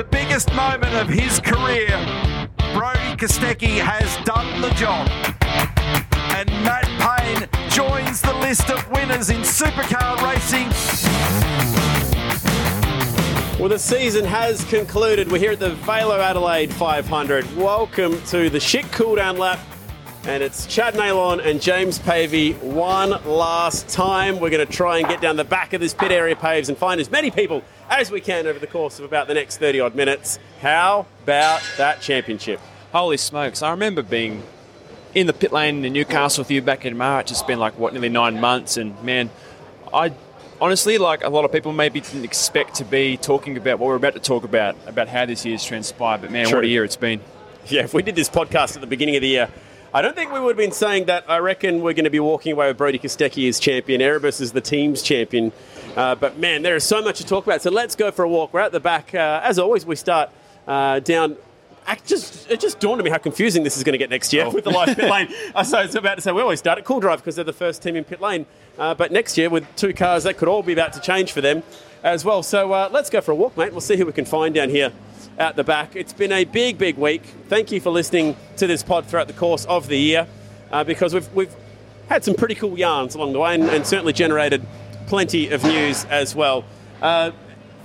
the biggest moment of his career, Brody Kostecki has done the job. And Matt Payne joins the list of winners in supercar racing. Well, the season has concluded. We're here at the VAILO Adelaide 500. Welcome to the Schick cool down lap. And it's Chad Naylon and James Pavey one last time. We're going to try and get down the back of this pit area paves and find as many people as we can over the course of about the next 30 odd minutes. How about that championship? Holy smokes. I remember being in the pit lane in Newcastle with you back in March. It's been like, what, nearly nine months. And man, I honestly, like a lot of people maybe didn't expect to be talking about what we're about to talk about, about how this year's transpired. But man, True. what a year it's been. Yeah, if we did this podcast at the beginning of the year, I don't think we would have been saying that. I reckon we're going to be walking away with Brody Kostecki as champion. Erebus is the team's champion. Uh, but man, there is so much to talk about. So let's go for a walk. We're at the back. Uh, as always, we start uh, down. Act just, it just dawned on me how confusing this is going to get next year with the live pit lane. I was about to say we always start at CoolDrive because they're the first team in pit lane. Uh, but next year with two cars, that could all be about to change for them as well. So uh, let's go for a walk, mate. We'll see who we can find down here at the back. It's been a big, big week. Thank you for listening to this pod throughout the course of the year uh, because we've, we've had some pretty cool yarns along the way and, and certainly generated plenty of news as well. Uh,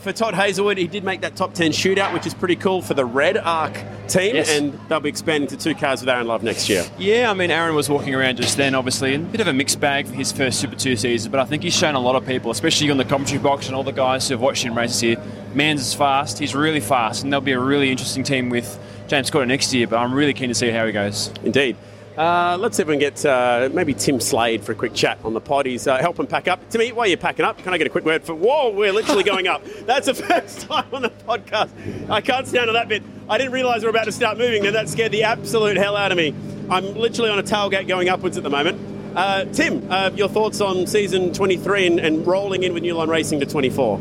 for Todd Hazelwood, he did make that top 10 shootout, which is pretty cool for the Redarc team, Yes. and they'll be expanding to two cars with Aaron Love next year. Yeah, I mean, Aaron was walking around just then, obviously, and a bit of a mixed bag for his first Super 2 season, but I think he's shown a lot of people, especially on the commentary box and all the guys who have watched him races here. Mans is fast, he's really fast, and there'll be a really interesting team with James Scott next year, but I'm really keen to see how he goes. Indeed. Uh, let's see if we can get uh, maybe Tim Slade for a quick chat on the pod. He's uh, helping pack up. Timmy, while you're packing up, can I get a quick word for? Whoa, we're literally going up. That's the first time on the podcast. I can't stand on that bit. I didn't realise we are about to start moving, and that scared the absolute hell out of me. I'm literally on a tailgate going upwards at the moment. Uh, Tim, uh, your thoughts on season 23 and, and rolling in with New Line Racing to 24?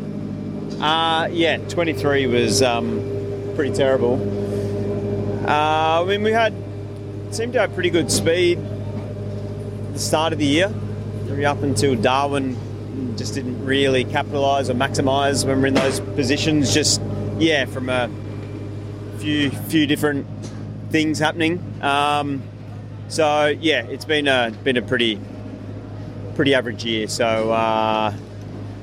Uh, yeah, 23 was um, pretty terrible. I mean, we had seemed to have pretty good speed at the start of the year, up until Darwin just didn't really capitalise or maximise when we're in those positions. Just yeah, from a few few different things happening. Um, so yeah, it's been a been a pretty pretty average year. So uh,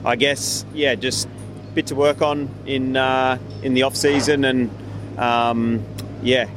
I guess yeah, just a bit to work on in uh, in the off season, and um, yeah,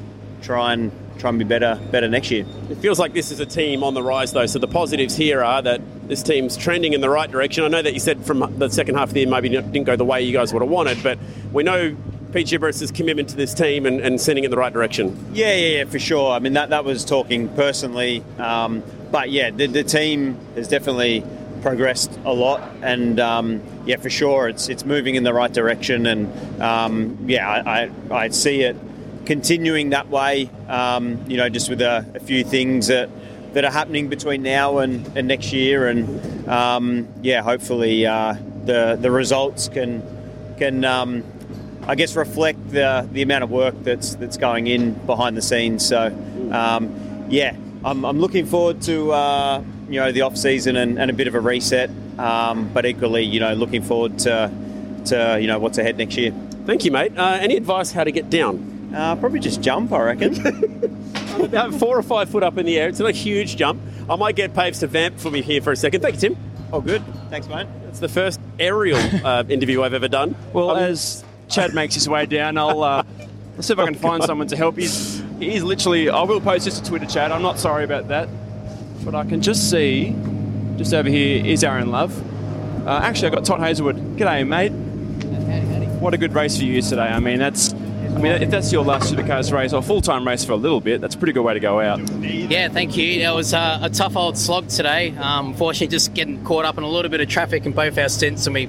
try and try and be better better next year. It feels like this is a team on the rise, though. So the positives here are that this team's trending in the right direction. I know that you said from the second half of the year maybe didn't go the way you guys would have wanted, but we know Pete Gibber's commitment to this team and, and sending in the right direction. Yeah, yeah, yeah, for sure. I mean, that, that was talking personally. Um, but yeah, the, the team has definitely progressed a lot. And um, yeah, for sure, it's it's moving in the right direction. And um, yeah, I, I, I see it continuing that way, um, you know, just with a, a few things that, that are happening between now and, and next year. And um, yeah, hopefully uh, the, the results can, can um, I guess, reflect the, the amount of work that's, that's going in behind the scenes. So, um, yeah, I'm, I'm looking forward to, uh, you know, the off season and, and a bit of a reset. Um, but equally, you know, looking forward to, to, you know, what's ahead next year. Thank you, mate. Uh, any advice how to get down? Uh, probably just jump, I reckon. About four or five foot up in the air. It's not a huge jump. I might get Paves to vamp for me here for a second. Thank you, Tim. oh, good. Thanks, mate. It's the first aerial uh, interview I've ever done. Well, Um, as Chad makes his way down, I'll, uh, see if I can find someone to help. He's, he's literally, I will post this to Twitter chat. I'm not sorry about that. But I can just see, just over here is Aaron Love. Uh, actually, I got Todd Hazelwood. G'day, mate. What a good race for you today. I mean, that's, I mean, if that's your last Supercars race or full time race for a little bit, that's a pretty good way to go out. Yeah, thank you. It was uh, a tough old slog today. Um, fortunately, just getting caught up in a little bit of traffic in both our stints, and we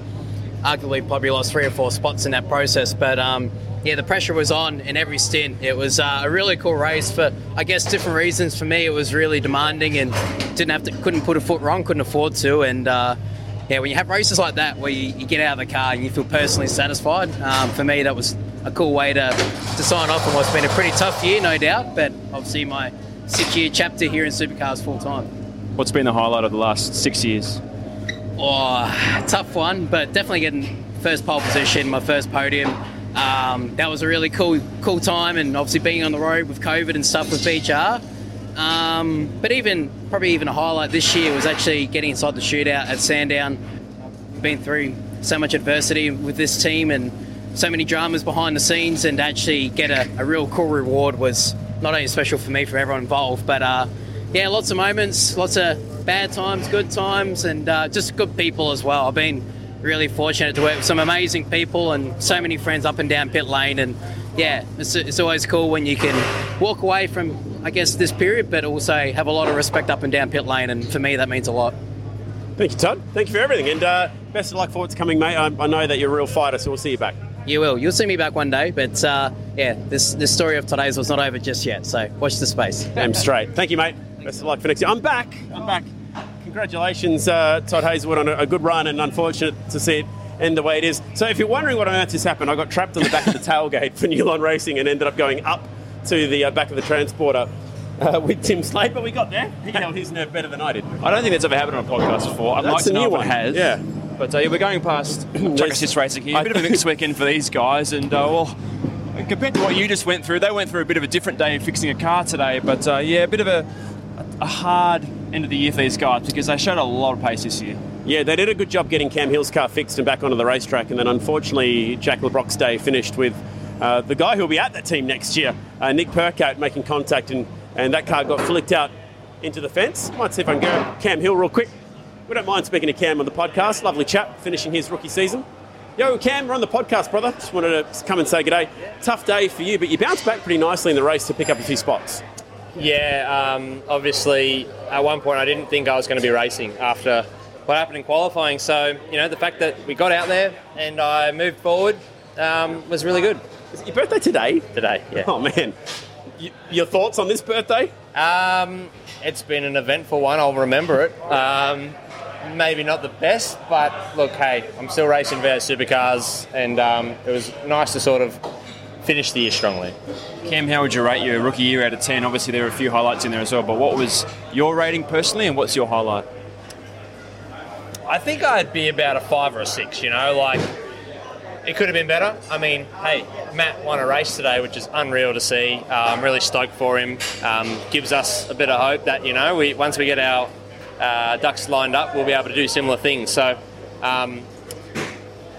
arguably probably lost three or four spots in that process. But um, yeah, the pressure was on in every stint. It was uh, a really cool race for, I guess, different reasons. For me, it was really demanding and didn't have to, couldn't put a foot wrong, couldn't afford to, and. Uh, yeah, when you have races like that where you, you get out of the car and you feel personally satisfied, um, for me that was a cool way to, to sign off on what's been a pretty tough year, no doubt. But obviously my six-year chapter here in Supercars full time. What's been the highlight of the last six years? Oh, tough one, but definitely getting first pole position, my first podium. um, that was a really cool cool time, and obviously being on the road with COVID and stuff with BHR. Um, but even probably even a highlight this year was actually getting inside the shootout at Sandown. Been through so much adversity with this team and so many dramas behind the scenes, and actually get a, a real cool reward was not only special for me, for everyone involved, but uh, yeah, lots of moments, lots of bad times, good times, and uh, just good people as well. I've been really fortunate to work with some amazing people and so many friends up and down pit lane, and yeah, it's, it's always cool when you can walk away from, I guess, this period, but also have a lot of respect up and down pit lane, and for me, that means a lot. Thank you, Todd. Thank you for everything, and uh, best of luck for what's coming, mate. I, I know that you're a real fighter, so we'll see you back. You will. You'll see me back one day, but uh, yeah, this this story of today's was not over just yet. So watch the space. Damn straight. Thank you, mate. Best of luck for next year. I'm back. I'm back. Congratulations, uh, Todd Hazelwood, on a, a good run, and unfortunate to see it end the way it is. So, if you're wondering what on earth has happened, I got trapped on the back of the tailgate for Newline Racing and ended up going up to the uh, back of the transporter. Uh, with Tim Slade, but we got there. He held his nerve better than I did. I don't think that's ever happened on a podcast before. I'd That's like to a know new if one. it has. Yeah. But uh, yeah, we're going past assist racing here. A bit of a mixed weekend for these guys, and uh, well, compared to what you just went through, they went through a bit of a different day in fixing a car today. But uh, yeah, a bit of a, a hard end of the year for these guys because they showed a lot of pace this year. Yeah, they did a good job getting Cam Hill's car fixed and back onto the racetrack, and then unfortunately, Jack Le Brocq's day finished with uh, the guy who'll be at that team next year, uh, Nick Percat, making contact, and, and that car got flicked out into the fence. Might see if I can go Cam Hill real quick. We don't mind speaking to Cam on the podcast. Lovely chap, finishing his rookie season. Yo, Cam, we're on the podcast, brother. Just wanted to come and say good day. Tough day for you, but you bounced back pretty nicely in the race to pick up a few spots. Yeah, um, obviously, at one point I didn't think I was going to be racing after what happened in qualifying. So, you know, the fact that we got out there and I moved forward um, was really good Is it your birthday today? today. Yeah. Oh, man. Y- your thoughts on this birthday? Um, it's been an eventful one. I'll remember it. Um, maybe not the best, but look, hey, I'm still racing V8 supercars, and um, it was nice to sort of finish the year strongly. Cam, how would you rate your rookie year out of 10? Obviously, there were a few highlights in there as well, but what was your rating personally, and what's your highlight? I think I'd be about a five or a six, you know, like it could have been better. I mean, hey, Matt won a race today, which is unreal to see. Uh, I'm really stoked for him. Um, gives us a bit of hope that, you know, we once we get our uh, ducks lined up, we'll be able to do similar things. So um,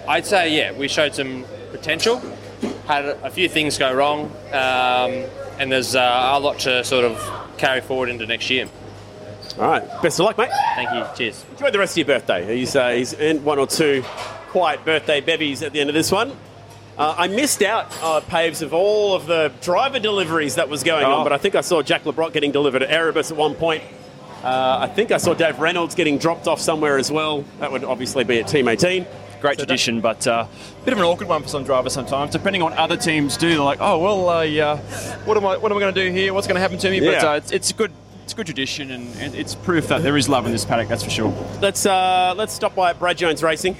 I'd say, yeah, we showed some potential, had a few things go wrong, um, and there's uh, a lot to sort of carry forward into next year. All right. Best of luck, mate. Thank you. Cheers. Enjoy the rest of your birthday. He's, uh, he's earned one or two quiet birthday bevies at the end of this one. Uh, I missed out, uh, Paves, of all of the driver deliveries that was going Oh. on, but I think I saw Jack Le Brocq getting delivered at Erebus at one point. Uh, I think I saw Dave Reynolds getting dropped off somewhere as well. That would obviously be at Team 18. Great tradition, but uh, a bit of an awkward one for some drivers sometimes, depending on other teams do. They're like, oh well, uh, yeah, what am I, what am I going to do here? What's going to happen to me? But Yeah. uh, it's, it's a good, it's a good tradition, and, and it's proof that there is love in this paddock. That's for sure. Let's uh, let's stop by at Brad Jones Racing.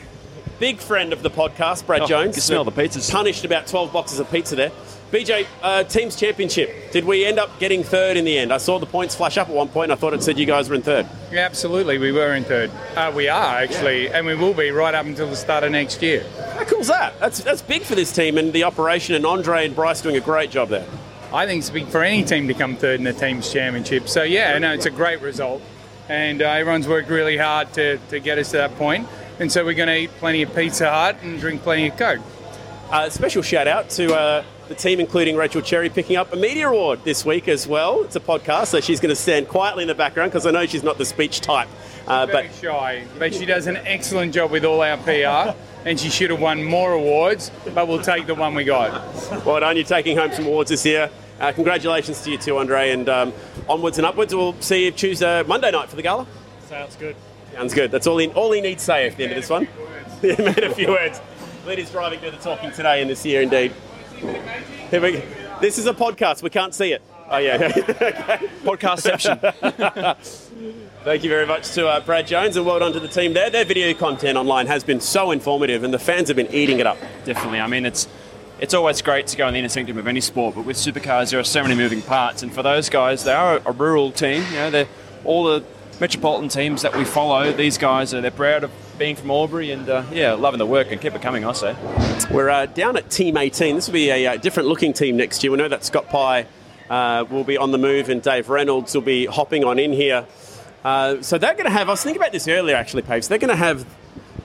Big friend of the podcast, Brad Oh, Jones. you smell the pizzas. Punished about 12 boxes of pizza there. BJ, uh, Teams Championship. Did we end up getting third in the end? I saw the points flash up at one point. and I thought it said you guys were in third. Yeah, absolutely, we were in third. Uh, we are actually, and we will be right up until the start of next year. How cool's that? That's that's big for this team and the operation. And Andre and Bryce doing a great job there. I think it's big for any team to come third in the team's championship. So yeah, no, it's a great result, and uh, everyone's worked really hard to, to get us to that point. And so we're going to eat plenty of Pizza Hut and drink plenty of Coke. Uh, special shout out to uh, the team, including Rachel Cherry, picking up a media award this week as well. It's a podcast, so she's going to stand quietly in the background because I know she's not the speech type. Uh, but Very shy, but she does an excellent job with all our PR. And she should have won more awards, but we'll take the one we got. well done, you're taking home some awards this year. Uh, congratulations to you too, Andre, and um, onwards and upwards. We'll see you Tuesday, Monday night for the gala. Sounds good. Sounds good. That's all he, all he needs to say at the end of this one. he made a few words. Leaders driving do the talking today and this year, indeed. Here we, go. this is a podcast. We can't see it. Oh yeah. okay. Podcastception. Thank you very much to uh, Brad Jones and well done to the team there. Their video content online has been so informative and the fans have been eating it up. Definitely. I mean, it's it's always great to go in the inner sanctum of any sport, but with supercars, there are so many moving parts. And for those guys, they are a, a rural team. You know, they're all the metropolitan teams that we follow. These guys are they're proud of being from Albury, and uh, yeah, loving the work and keep it coming. I say. We're uh, down at Team 18. This will be a, uh different looking team next year. We know that Scott Pye uh, will be on the move and Dave Reynolds will be hopping on in here. Uh, so they're going to have, I was thinking about this earlier actually, Paves, they're going to have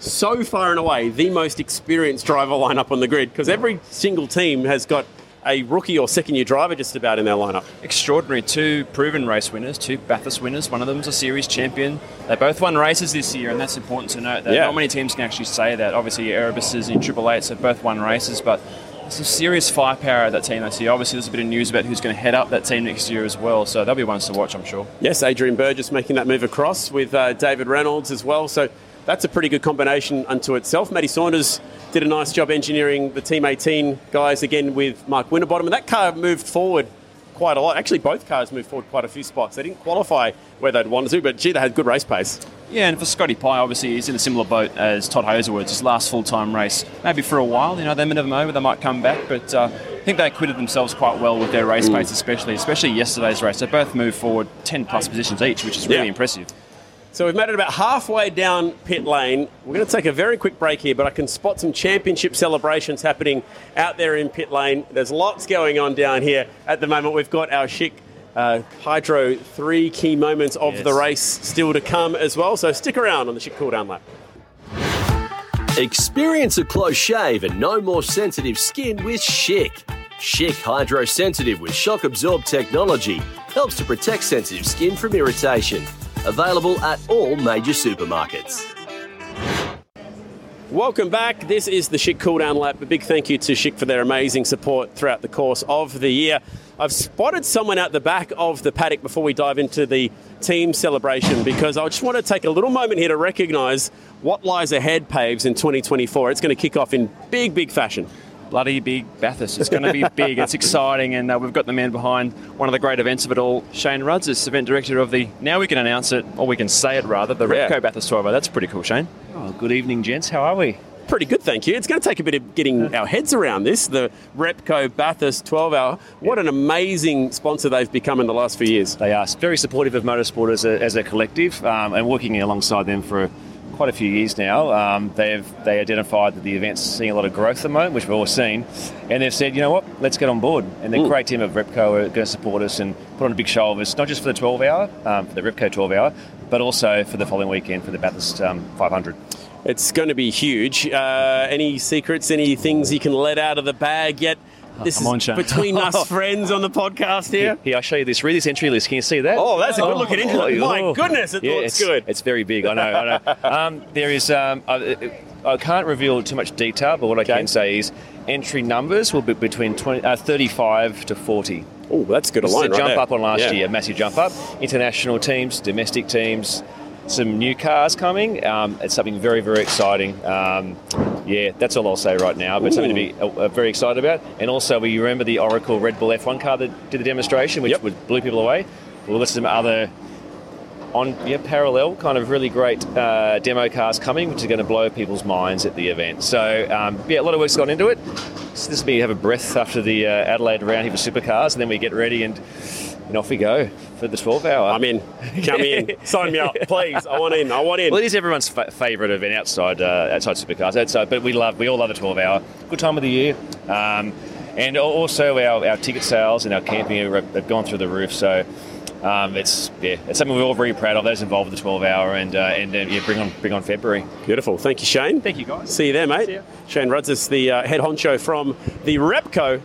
so far and away the most experienced driver lineup on the grid because every single team has got a rookie or second year driver just about in their lineup. Extraordinary. Two proven race winners, two Bathurst winners. One of them's a series champion. They both won races this year, and that's important to note. That Yeah. not many teams can actually say that. Obviously, Erebus is in Triple Eights have both won races, but there's some serious firepower at that team this year. Obviously, there's a bit of news about who's going to head up that team next year as well, so they'll be ones to watch, I'm sure. Yes, Adrian Burgess making that move across with uh, David Reynolds as well. So that's a pretty good combination unto itself. Matty Saunders did a nice job engineering the Team 18 guys again with Mark Winterbottom, and that car moved forward quite a lot. Actually, both cars moved forward quite a few spots. They didn't qualify where they'd wanted to, but gee, they had good race pace. Yeah, and for Scotty Pye, obviously, he's in a similar boat as Todd Hazelwood. It's his last full time race. Maybe for a while, you know, they never know, they might come back, but uh, I think they acquitted themselves quite well with their race pace, especially especially yesterday's race. They both moved forward 10 plus positions each, which is really Yeah. impressive. So we've made it about halfway down pit lane. We're going to take a very quick break here, but I can spot some championship celebrations happening out there in pit lane. There's lots going on down here at the moment. We've got our Schick uh, Hydro three key moments of Yes. the race still to come as well. So stick around on the Schick cool down lap. Experience a close shave and no more sensitive skin with Schick. Schick Hydro Sensitive with shock absorb technology helps to protect sensitive skin from irritation. Available at all major supermarkets. Welcome back. This is the Schick Cool Down Lap. A big thank you to Schick for their amazing support throughout the course of the year. I've spotted someone out the back of the paddock before we dive into the team celebration because I just want to take a little moment here to recognise what lies ahead, Paves, in 2024. It's going to kick off in big, big fashion. Bloody big Bathurst. It's going to be big. It's exciting, and uh, we've got the man behind one of the great events of it all, Shane Rudzis, is event director of the. Now we can announce it, or we can say it rather, the Yeah. Repco Bathurst 12. That's pretty cool, Shane. Oh, good evening, gents. How are we? Pretty good, thank you. It's going to take a bit of getting our heads around this. The Repco Bathurst 12 hour. What an amazing sponsor they've become in the last few years. They are very supportive of motorsport as a, as a collective um, and working alongside them for quite a few years now. Um, they've they identified that the event's seeing a lot of growth at the moment, which we've all seen, and they've said, you know what, let's get on board. And the great team of Repco are going to support us and put on a big show of us, not just for the 12 hour, um, for the Repco 12 hour, but also for the following weekend for the Bathurst um, 500. It's going to be huge. Uh, any secrets, any things you can let out of the bag yet? This come is on, Shane. between us friends on the podcast here. Here, I'll show you this. Read this entry list. Can you see that? Oh, that's a good looking. Oh, My oh. goodness, it Yeah, looks it's, good. It's very big. I know. I know. um, there is. Um, I, I can't reveal too much detail, but what I Okay. can say is entry numbers will be between 20, uh, 35 to 40. Oh, that's good This is alone a right jump there. up on last Yeah. year, a massive jump up. International teams, domestic teams, some new cars coming. Um, it's something very, very exciting. Um, yeah, that's all I'll say right now, but something to be uh, very excited about. And also, we remember the Oracle Red Bull F1 car that did the demonstration, which Yep. would blew people away. We'll list some other on yeah, parallel kind of really great uh, demo cars coming, which is going to blow people's minds at the event. So um, yeah, a lot of work's gone into it. So this will be have a breath after the uh, Adelaide round here for supercars, and then we get ready and, and off we go for the 12 hour. I'm in. Come in. Sign me up, please. I want in. I want in. Well, it is everyone's fa- favourite event outside uh, outside supercars. Outside, but we love we all love the 12 hour. Good time of the year. Um, and also our, our ticket sales and our camping have gone through the roof. So um, it's yeah, it's something we're all very proud of. Those involved with the 12 hour and uh, and uh, yeah, bring on bring on February. Beautiful. Thank you, Shane. Thank you, guys. See you there, mate. See ya. Shane Rudzis is the uh, head honcho from the Repco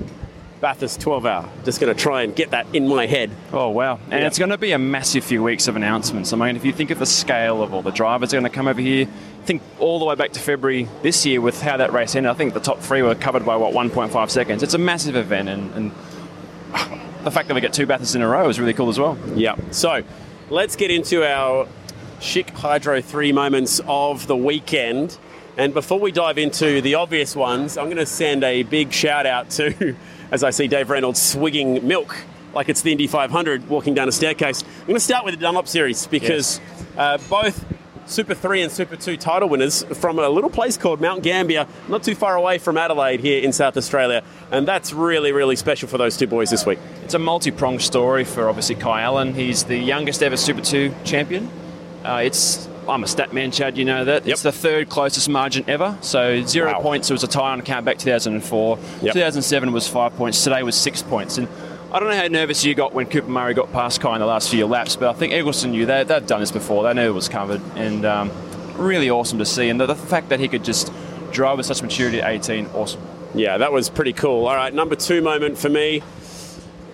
Bathurst 12 hour. Just going to try and get that in my head. Oh, wow. And Yeah. it's going to be a massive few weeks of announcements. I mean, if you think of the scale of all the drivers are going to come over here, think all the way back to February this year with how that race ended. I think the top three were covered by, what, 1.5 seconds. It's a massive event, and, and the fact that we get two Bathursts in a row is really cool as well. Yeah. So let's get into our Schick Hydro 3 moments of the weekend. And before we dive into the obvious ones, I'm going to send a big shout out to, as I see Dave Reynolds swigging milk like it's the Indy 500 walking down a staircase. I'm going to start with the Dunlop Series because uh, both Super 3 and Super 2 title winners from a little place called Mount Gambier, not too far away from Adelaide here in South Australia. And that's really, really special for those two boys this week. It's a multi-pronged story for obviously Kai Allen. He's the youngest ever Super 2 champion. Uh, it's I'm a stat man, Chad. You know that it's the third closest margin ever. So zero Wow. points. It was a tie on count back 2004. Yep. 2007 was five points. Today was six points. And I don't know how nervous you got when Cooper Murray got past Kai in the last few laps, but I think Eggleston knew that they'd done this before. They knew it was covered, and um, really awesome to see. And the, the fact that he could just drive with such maturity at 18, awesome. Yeah, that was pretty cool. All right, number two moment for me.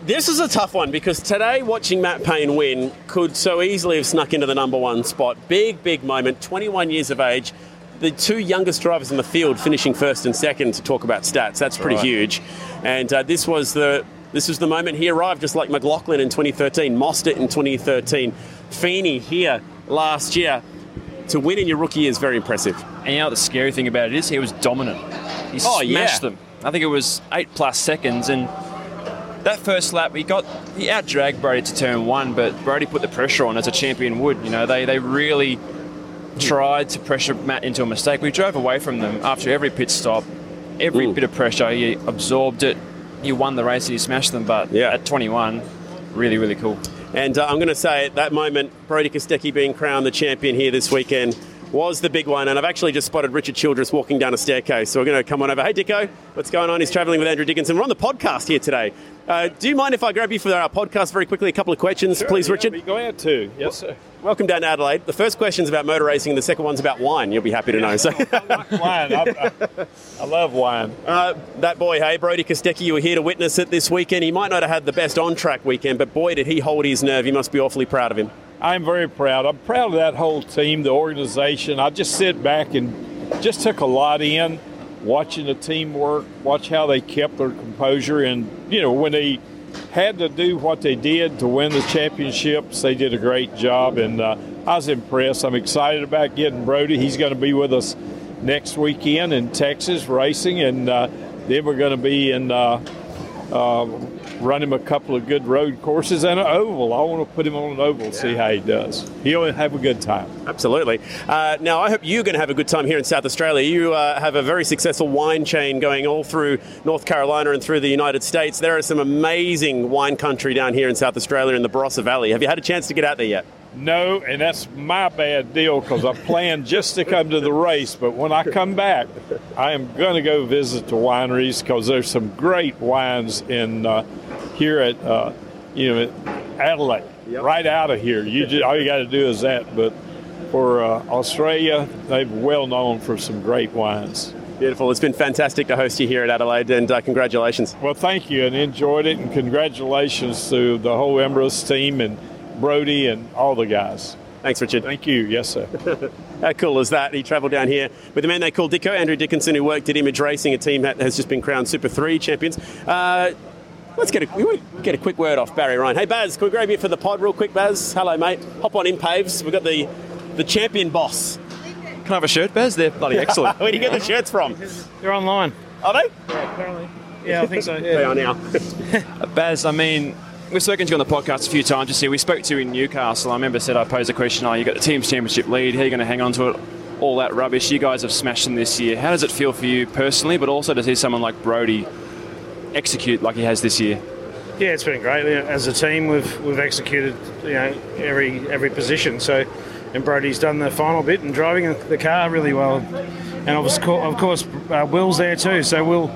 This is a tough one because today watching Matt Payne win could so easily have snuck into the number one spot. Big, big moment. 21 years of age. The two youngest drivers in the field finishing first and second to talk about stats. That's pretty Right. huge. And uh, this was the this was the moment he arrived, just like McLaughlin in 2013, Mostert in 2013, Feeney here last year. To win in your rookie year is very impressive. And you know what the scary thing about it is? He was dominant. He Oh, smashed yeah. them. I think it was eight plus seconds, and that first lap he got he out dragged Brody to turn one, but Brody put the pressure on as a champion would. You know, they they really tried to pressure Matt into a mistake. We drove away from them after every pit stop, every Mm. bit of pressure. He absorbed it. He won the race. and He smashed them. But Yeah. at 21, really really cool. And uh, I'm going to say at that moment, Brody Kostecki being crowned the champion here this weekend was the big one. And I've actually just spotted Richard Childress walking down a staircase. So we're going to come on over. Hey, Dicko, what's going on? He's travelling with Andrew Dickinson. We're on the podcast here today. Uh, do you mind if I grab you for our podcast very quickly? A couple of questions, please, Richard. Be glad to. Yes, sir. Welcome down to Adelaide. The first question's about motor racing, and the second one's about wine. You'll be happy to know. So, Wine. I, I, I love wine. uh, that boy, hey, Brody Kostecki, you were here to witness it this weekend. He might not have had the best on-track weekend, but boy, did he hold his nerve. You must be awfully proud of him. I'm very proud. I'm proud of that whole team, the organization. I just sit back and just took a lot in, watching the team work, watch how they kept their composure, and you know when they had to do what they did to win the championships, they did a great job, and uh, I was impressed. I'm excited about getting Brody. He's going to be with us next weekend in Texas racing, and uh, then we're going to be in. Uh, uh, run him a couple of good road courses and an oval. I want to put him on an oval, see how he does. He'll have a good time. Absolutely. Uh, now, I hope you're going to have a good time here in South Australia. You uh, have a very successful wine chain going all through North Carolina and through the United States. There is some amazing wine country down here in South Australia in the Barossa Valley. Have you had a chance to get out there yet? No, and that's my bad deal because I planned just to come to the race. But when I come back, I am going to go visit the wineries because there's some great wines in uh, here at uh, you know Adelaide, right out of here. You just, all you got to do is that. But for uh, Australia, they're well known for some great wines. Beautiful. It's been fantastic to host you here at Adelaide, and uh, congratulations. Well, thank you and enjoyed it, and congratulations to the whole Emirates team and Brody and all the guys. Thanks, Richard. Thank you. Yes, sir. How cool is that? He travelled down here with a man they call Dicko, Andrew Dickinson, who worked at Image Racing, a team that has just been crowned Super 3 champions. Uh, let's get a, we want to get a quick word off Barry Ryan. Hey, Baz, can we grab you for the pod real quick, Baz? Hello, mate. Hop on in, Paves. We've got the, the champion boss. Can I have a shirt, Baz? They're bloody excellent. Where do you get the shirts from? They're online. Are they? Apparently. Yeah, I think so. They are now. Baz, I mean, we've spoken to you on the podcast a few times this year. We spoke to you in Newcastle. I remember said I posed a question, oh, you got the team's championship lead, how are you going to hang on to it? All that rubbish. You guys have smashed them this year. How does it feel for you personally, but also to see someone like Brody execute like he has this year? Yeah, it's been great. As a team, we've we've executed you know every every position. So, and Brody's done the final bit and driving the car really well. And of course, of course, uh, Will's there too. So Will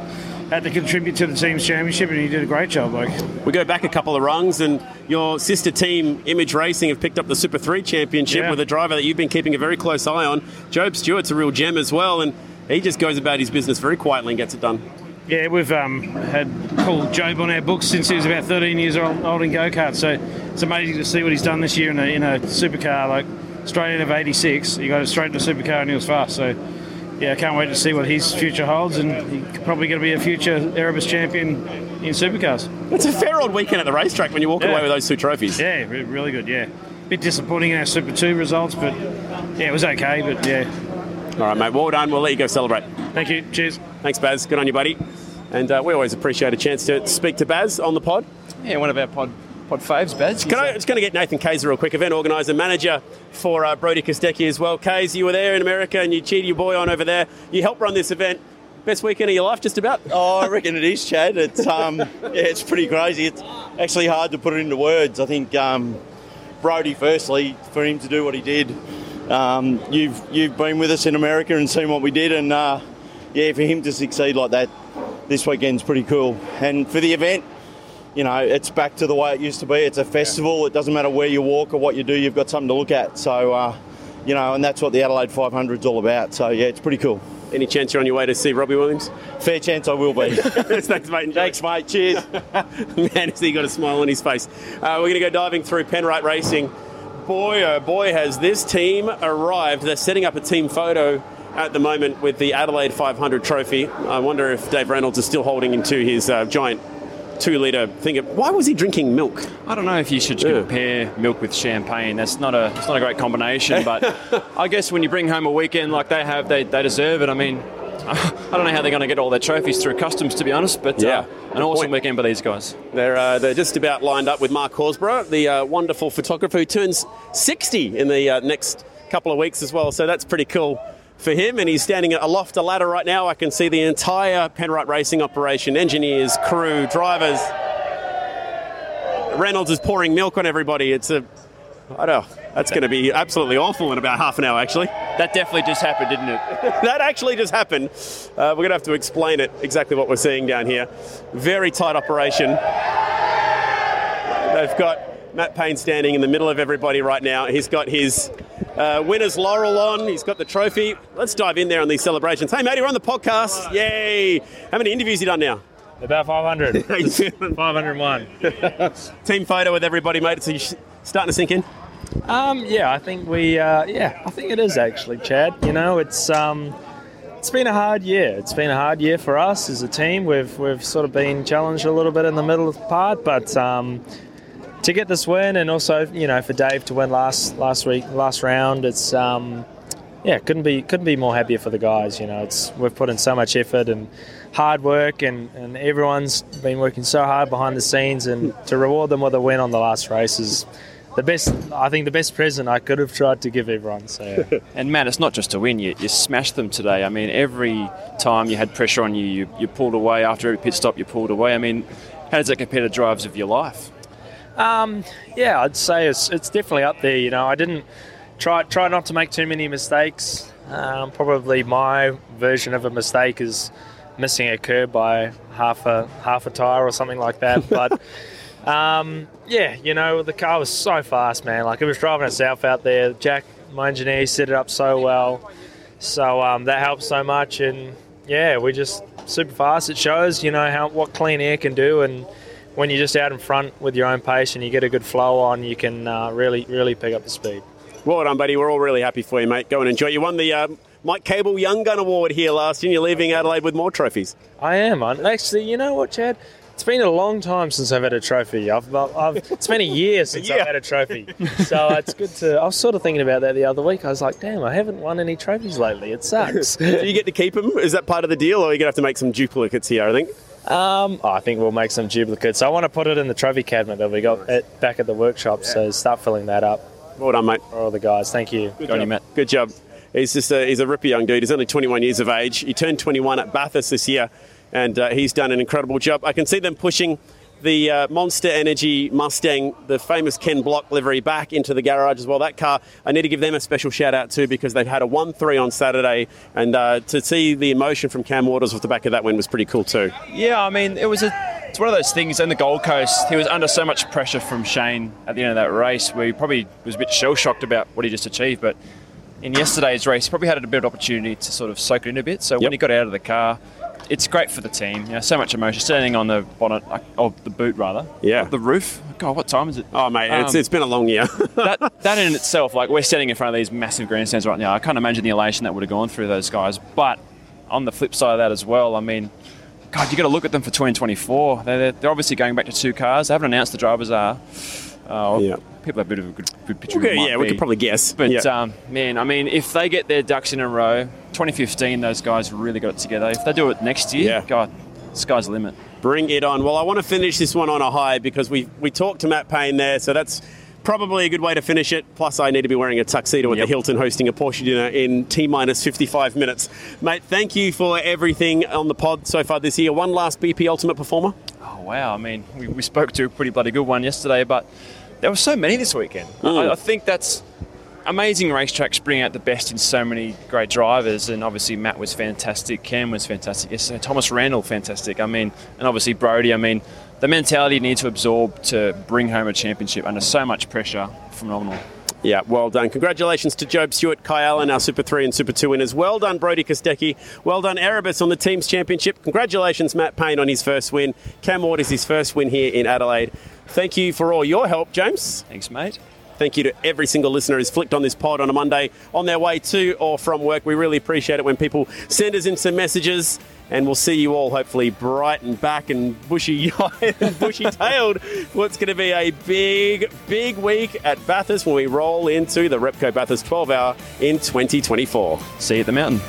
had to contribute to the team's championship, and he did a great job. Like, We go back a couple of rungs, and your sister team, Image Racing, have picked up the Super 3 championship Yeah. with a driver that you've been keeping a very close eye on. Jobe Stewart's a real gem as well, and he just goes about his business very quietly and gets it done. yeah, we've um, had called Jobe on our books since he was about 13 years old, old in go karts. So it's amazing to see what he's done this year in a, in a supercar. Like straight out of '86, he got it straight into a supercar and he was fast. So yeah, I can't wait to see what his future holds, and he's probably going to be a future Erebus champion in supercars. It's a fair old weekend at the racetrack when you walk Yeah. away with those two trophies. Yeah, really good. Yeah, bit disappointing in our Super Two results, but yeah, it was okay. But yeah, All right, mate. Well done. We'll let you go celebrate. thank you. Cheers. Thanks, Baz. Good on you, buddy. And uh, we always appreciate a chance to speak to Baz on the pod. Yeah, one of our pod pod faves, badge. Can I just going to get Nathan Kaiser real quick, event organizer, manager for uh, Brody Kostecki as well. Kays, you were there in America and you cheated your boy on over there. You helped run this event. Best weekend of your life, just about. Oh, I reckon it is, Chad. It's um, yeah, it's pretty crazy. It's actually hard to put it into words. I think um, Brody, firstly, for him to do what he did, Um, you've you've been with us in America and seen what we did, and uh, yeah, for him to succeed like that this weekend's pretty cool. And for the event, you know, it's back to the way it used to be. It's a festival. It doesn't matter where you walk or what you do. You've got something to look at. So, uh, you know, and that's what the Adelaide 500 is all about. So yeah, it's pretty cool. Any chance you're on your way to see Robbie Williams? Fair chance I will be. Thanks, mate. Thanks, mate. Cheers. Man, has he got a smile on his face. Uh, we're going to go diving through Penrite Racing. Boy, oh boy, has this team arrived. They're setting up a team photo at the moment with the Adelaide 500 trophy. I wonder if Dave Reynolds is still holding into his uh, giant two litre thing. Why was he drinking milk? I don't know if you should compare milk with champagne. That's not a it's not a great combination. But I guess when you bring home a weekend like they have, they, they deserve it. I mean, I don't know how they're going to get all their trophies through customs, to be honest. But Yeah. uh, an awesome weekend by these guys. They're, uh, they're just about lined up with Mark Horsburgh, the uh, wonderful photographer who turns 60 in the uh, next couple of weeks as well. So that's pretty cool for him. And he's standing aloft a ladder right now. I can see the entire Penrite racing operation engineers, crew, drivers. Reynolds is pouring milk on everybody. It's a. I don't know. That's going to be absolutely awful in about half an hour, actually. That definitely just happened, didn't it? that actually just happened. Uh, we're going to have to explain it exactly what we're seeing down here. Very tight operation. They've got Matt Payne standing in the middle of everybody right now. He's got his uh, winner's laurel on. He's got the trophy. Let's dive in there on these celebrations. Hey, mate, you're on the podcast. Yay! How many interviews you done now? About 500. How you feeling? 501. Team photo with everybody, mate. So you starting to sink in? Um, yeah, I think we. Uh, yeah, I think it is actually, Chad. You know, it's um, it's been a hard year. It's been a hard year for us as a team. We've we've sort of been challenged a little bit in the middle part, but um, to get this win and also you know for Dave to win last last week last round, it's um, yeah couldn't be couldn't be more happier for the guys. You know, it's we've put in so much effort and hard work, and, and everyone's been working so hard behind the scenes, and to reward them with a win on the last race is the best. I think the best present I could have tried to give everyone. So. Yeah. And Matt, it's not just a win. You, you smashed them today. I mean, every time you had pressure on you, you, you pulled away. After every pit stop, you pulled away. I mean, how does that compare to drives of your life? Um, yeah, I'd say it's, it's definitely up there. You know, I didn't try try not to make too many mistakes. Um, probably my version of a mistake is missing a curb by half a half a tire or something like that. But um, yeah, you know, the car was so fast, man. Like it was driving itself out there. Jack, my engineer, set it up so well, so um, that helped so much. And yeah, we just super fast. It shows, you know, how what clean air can do and when you're just out in front with your own pace and you get a good flow on, you can uh, really, really pick up the speed. Well done, buddy. We're all really happy for you, mate. Go and enjoy. You won the um, Mike Kable Young Gun Award here last year. and You're leaving Adelaide with more trophies. I am. Actually, you know what, Chad? It's been a long time since I've had a trophy. I've, I've, it's been a year since I've had a trophy. So it's good to. I was sort of thinking about that the other week. I was like, damn, I haven't won any trophies lately. It sucks. Do you get to keep them? Is that part of the deal, or are you going to have to make some duplicates here, I think? Um, I think we'll make some duplicates. I want to put it in the trophy cabinet that we got at, back at the workshop. So start filling that up. Well done, mate. For all the guys. Thank you. Good job. Good job. He's just a, he's a ripper young dude. He's only 21 years of age. He turned 21 at Bathurst this year, and uh, he's done an incredible job. I can see them pushing the uh, Monster Energy Mustang, the famous Ken Block livery, back into the garage as well. That car, I need to give them a special shout out too because they've had a 1 3 on Saturday, and uh, to see the emotion from Cam Waters off the back of that win was pretty cool too. Yeah, I mean, it was a. It's one of those things in the Gold Coast. He was under so much pressure from Shane at the end of that race, where he probably was a bit shell shocked about what he just achieved. But in yesterday's race, he probably had a bit of opportunity to sort of soak it in a bit. So when he got out of the car, it's great for the team. You know, so much emotion. Standing on the bonnet, of the boot rather, Yeah. the roof. God, what time is it? Oh, mate, it's, Um, it's been a long year. that, that in itself, like we're standing in front of these massive grandstands right now. I can't imagine the elation that would have gone through those guys. But on the flip side of that as well, I mean, God, you got to look at them for 2024. They're, they're obviously going back to two cars. They haven't announced the drivers are. Uh, Yeah. People have a bit of a good, good picture. Who yeah, might we could probably guess. But Yeah. um, man, I mean, if they get their ducks in a row, 2015, those guys really got it together. If they do it next year, Yeah. God, sky's the limit. Bring it on. Well, I want to finish this one on a high because we, we talked to Matt Payne there, so that's probably a good way to finish it. Plus, I need to be wearing a tuxedo at the Hilton hosting a Porsche dinner in T minus 55 minutes. Mate, thank you for everything on the pod so far this year. One last BP Ultimate Performer. Oh wow! I mean, we, we spoke to a pretty bloody good one yesterday, but there were so many this weekend. Mm. I, I think that's amazing racetracks bring out the best in so many great drivers, and obviously Matt was fantastic, Cam was fantastic, yes, uh, Thomas Randall fantastic. I mean, and obviously Brody. I mean, the mentality you need to absorb to bring home a championship under so much pressure, phenomenal. Yeah, well done. Congratulations to Jobe Stewart, Kai Allen, our Super 3 and Super 2 winners. Well done, Brody Kostecki. Well done, Erebus, on the team's championship. Congratulations, Matt Payne, on his first win. Cam Ward is his first win here in Adelaide. Thank you for all your help, James. Thanks, mate. Thank you to every single listener who's flicked on this pod on a Monday on their way to or from work. We really appreciate it when people send us in some messages. And we'll see you all hopefully bright and back and bushy and bushy tailed. What's going to be a big, big week at Bathurst when we roll into the Repco Bathurst 12 hour in 2024. See you at the mountain.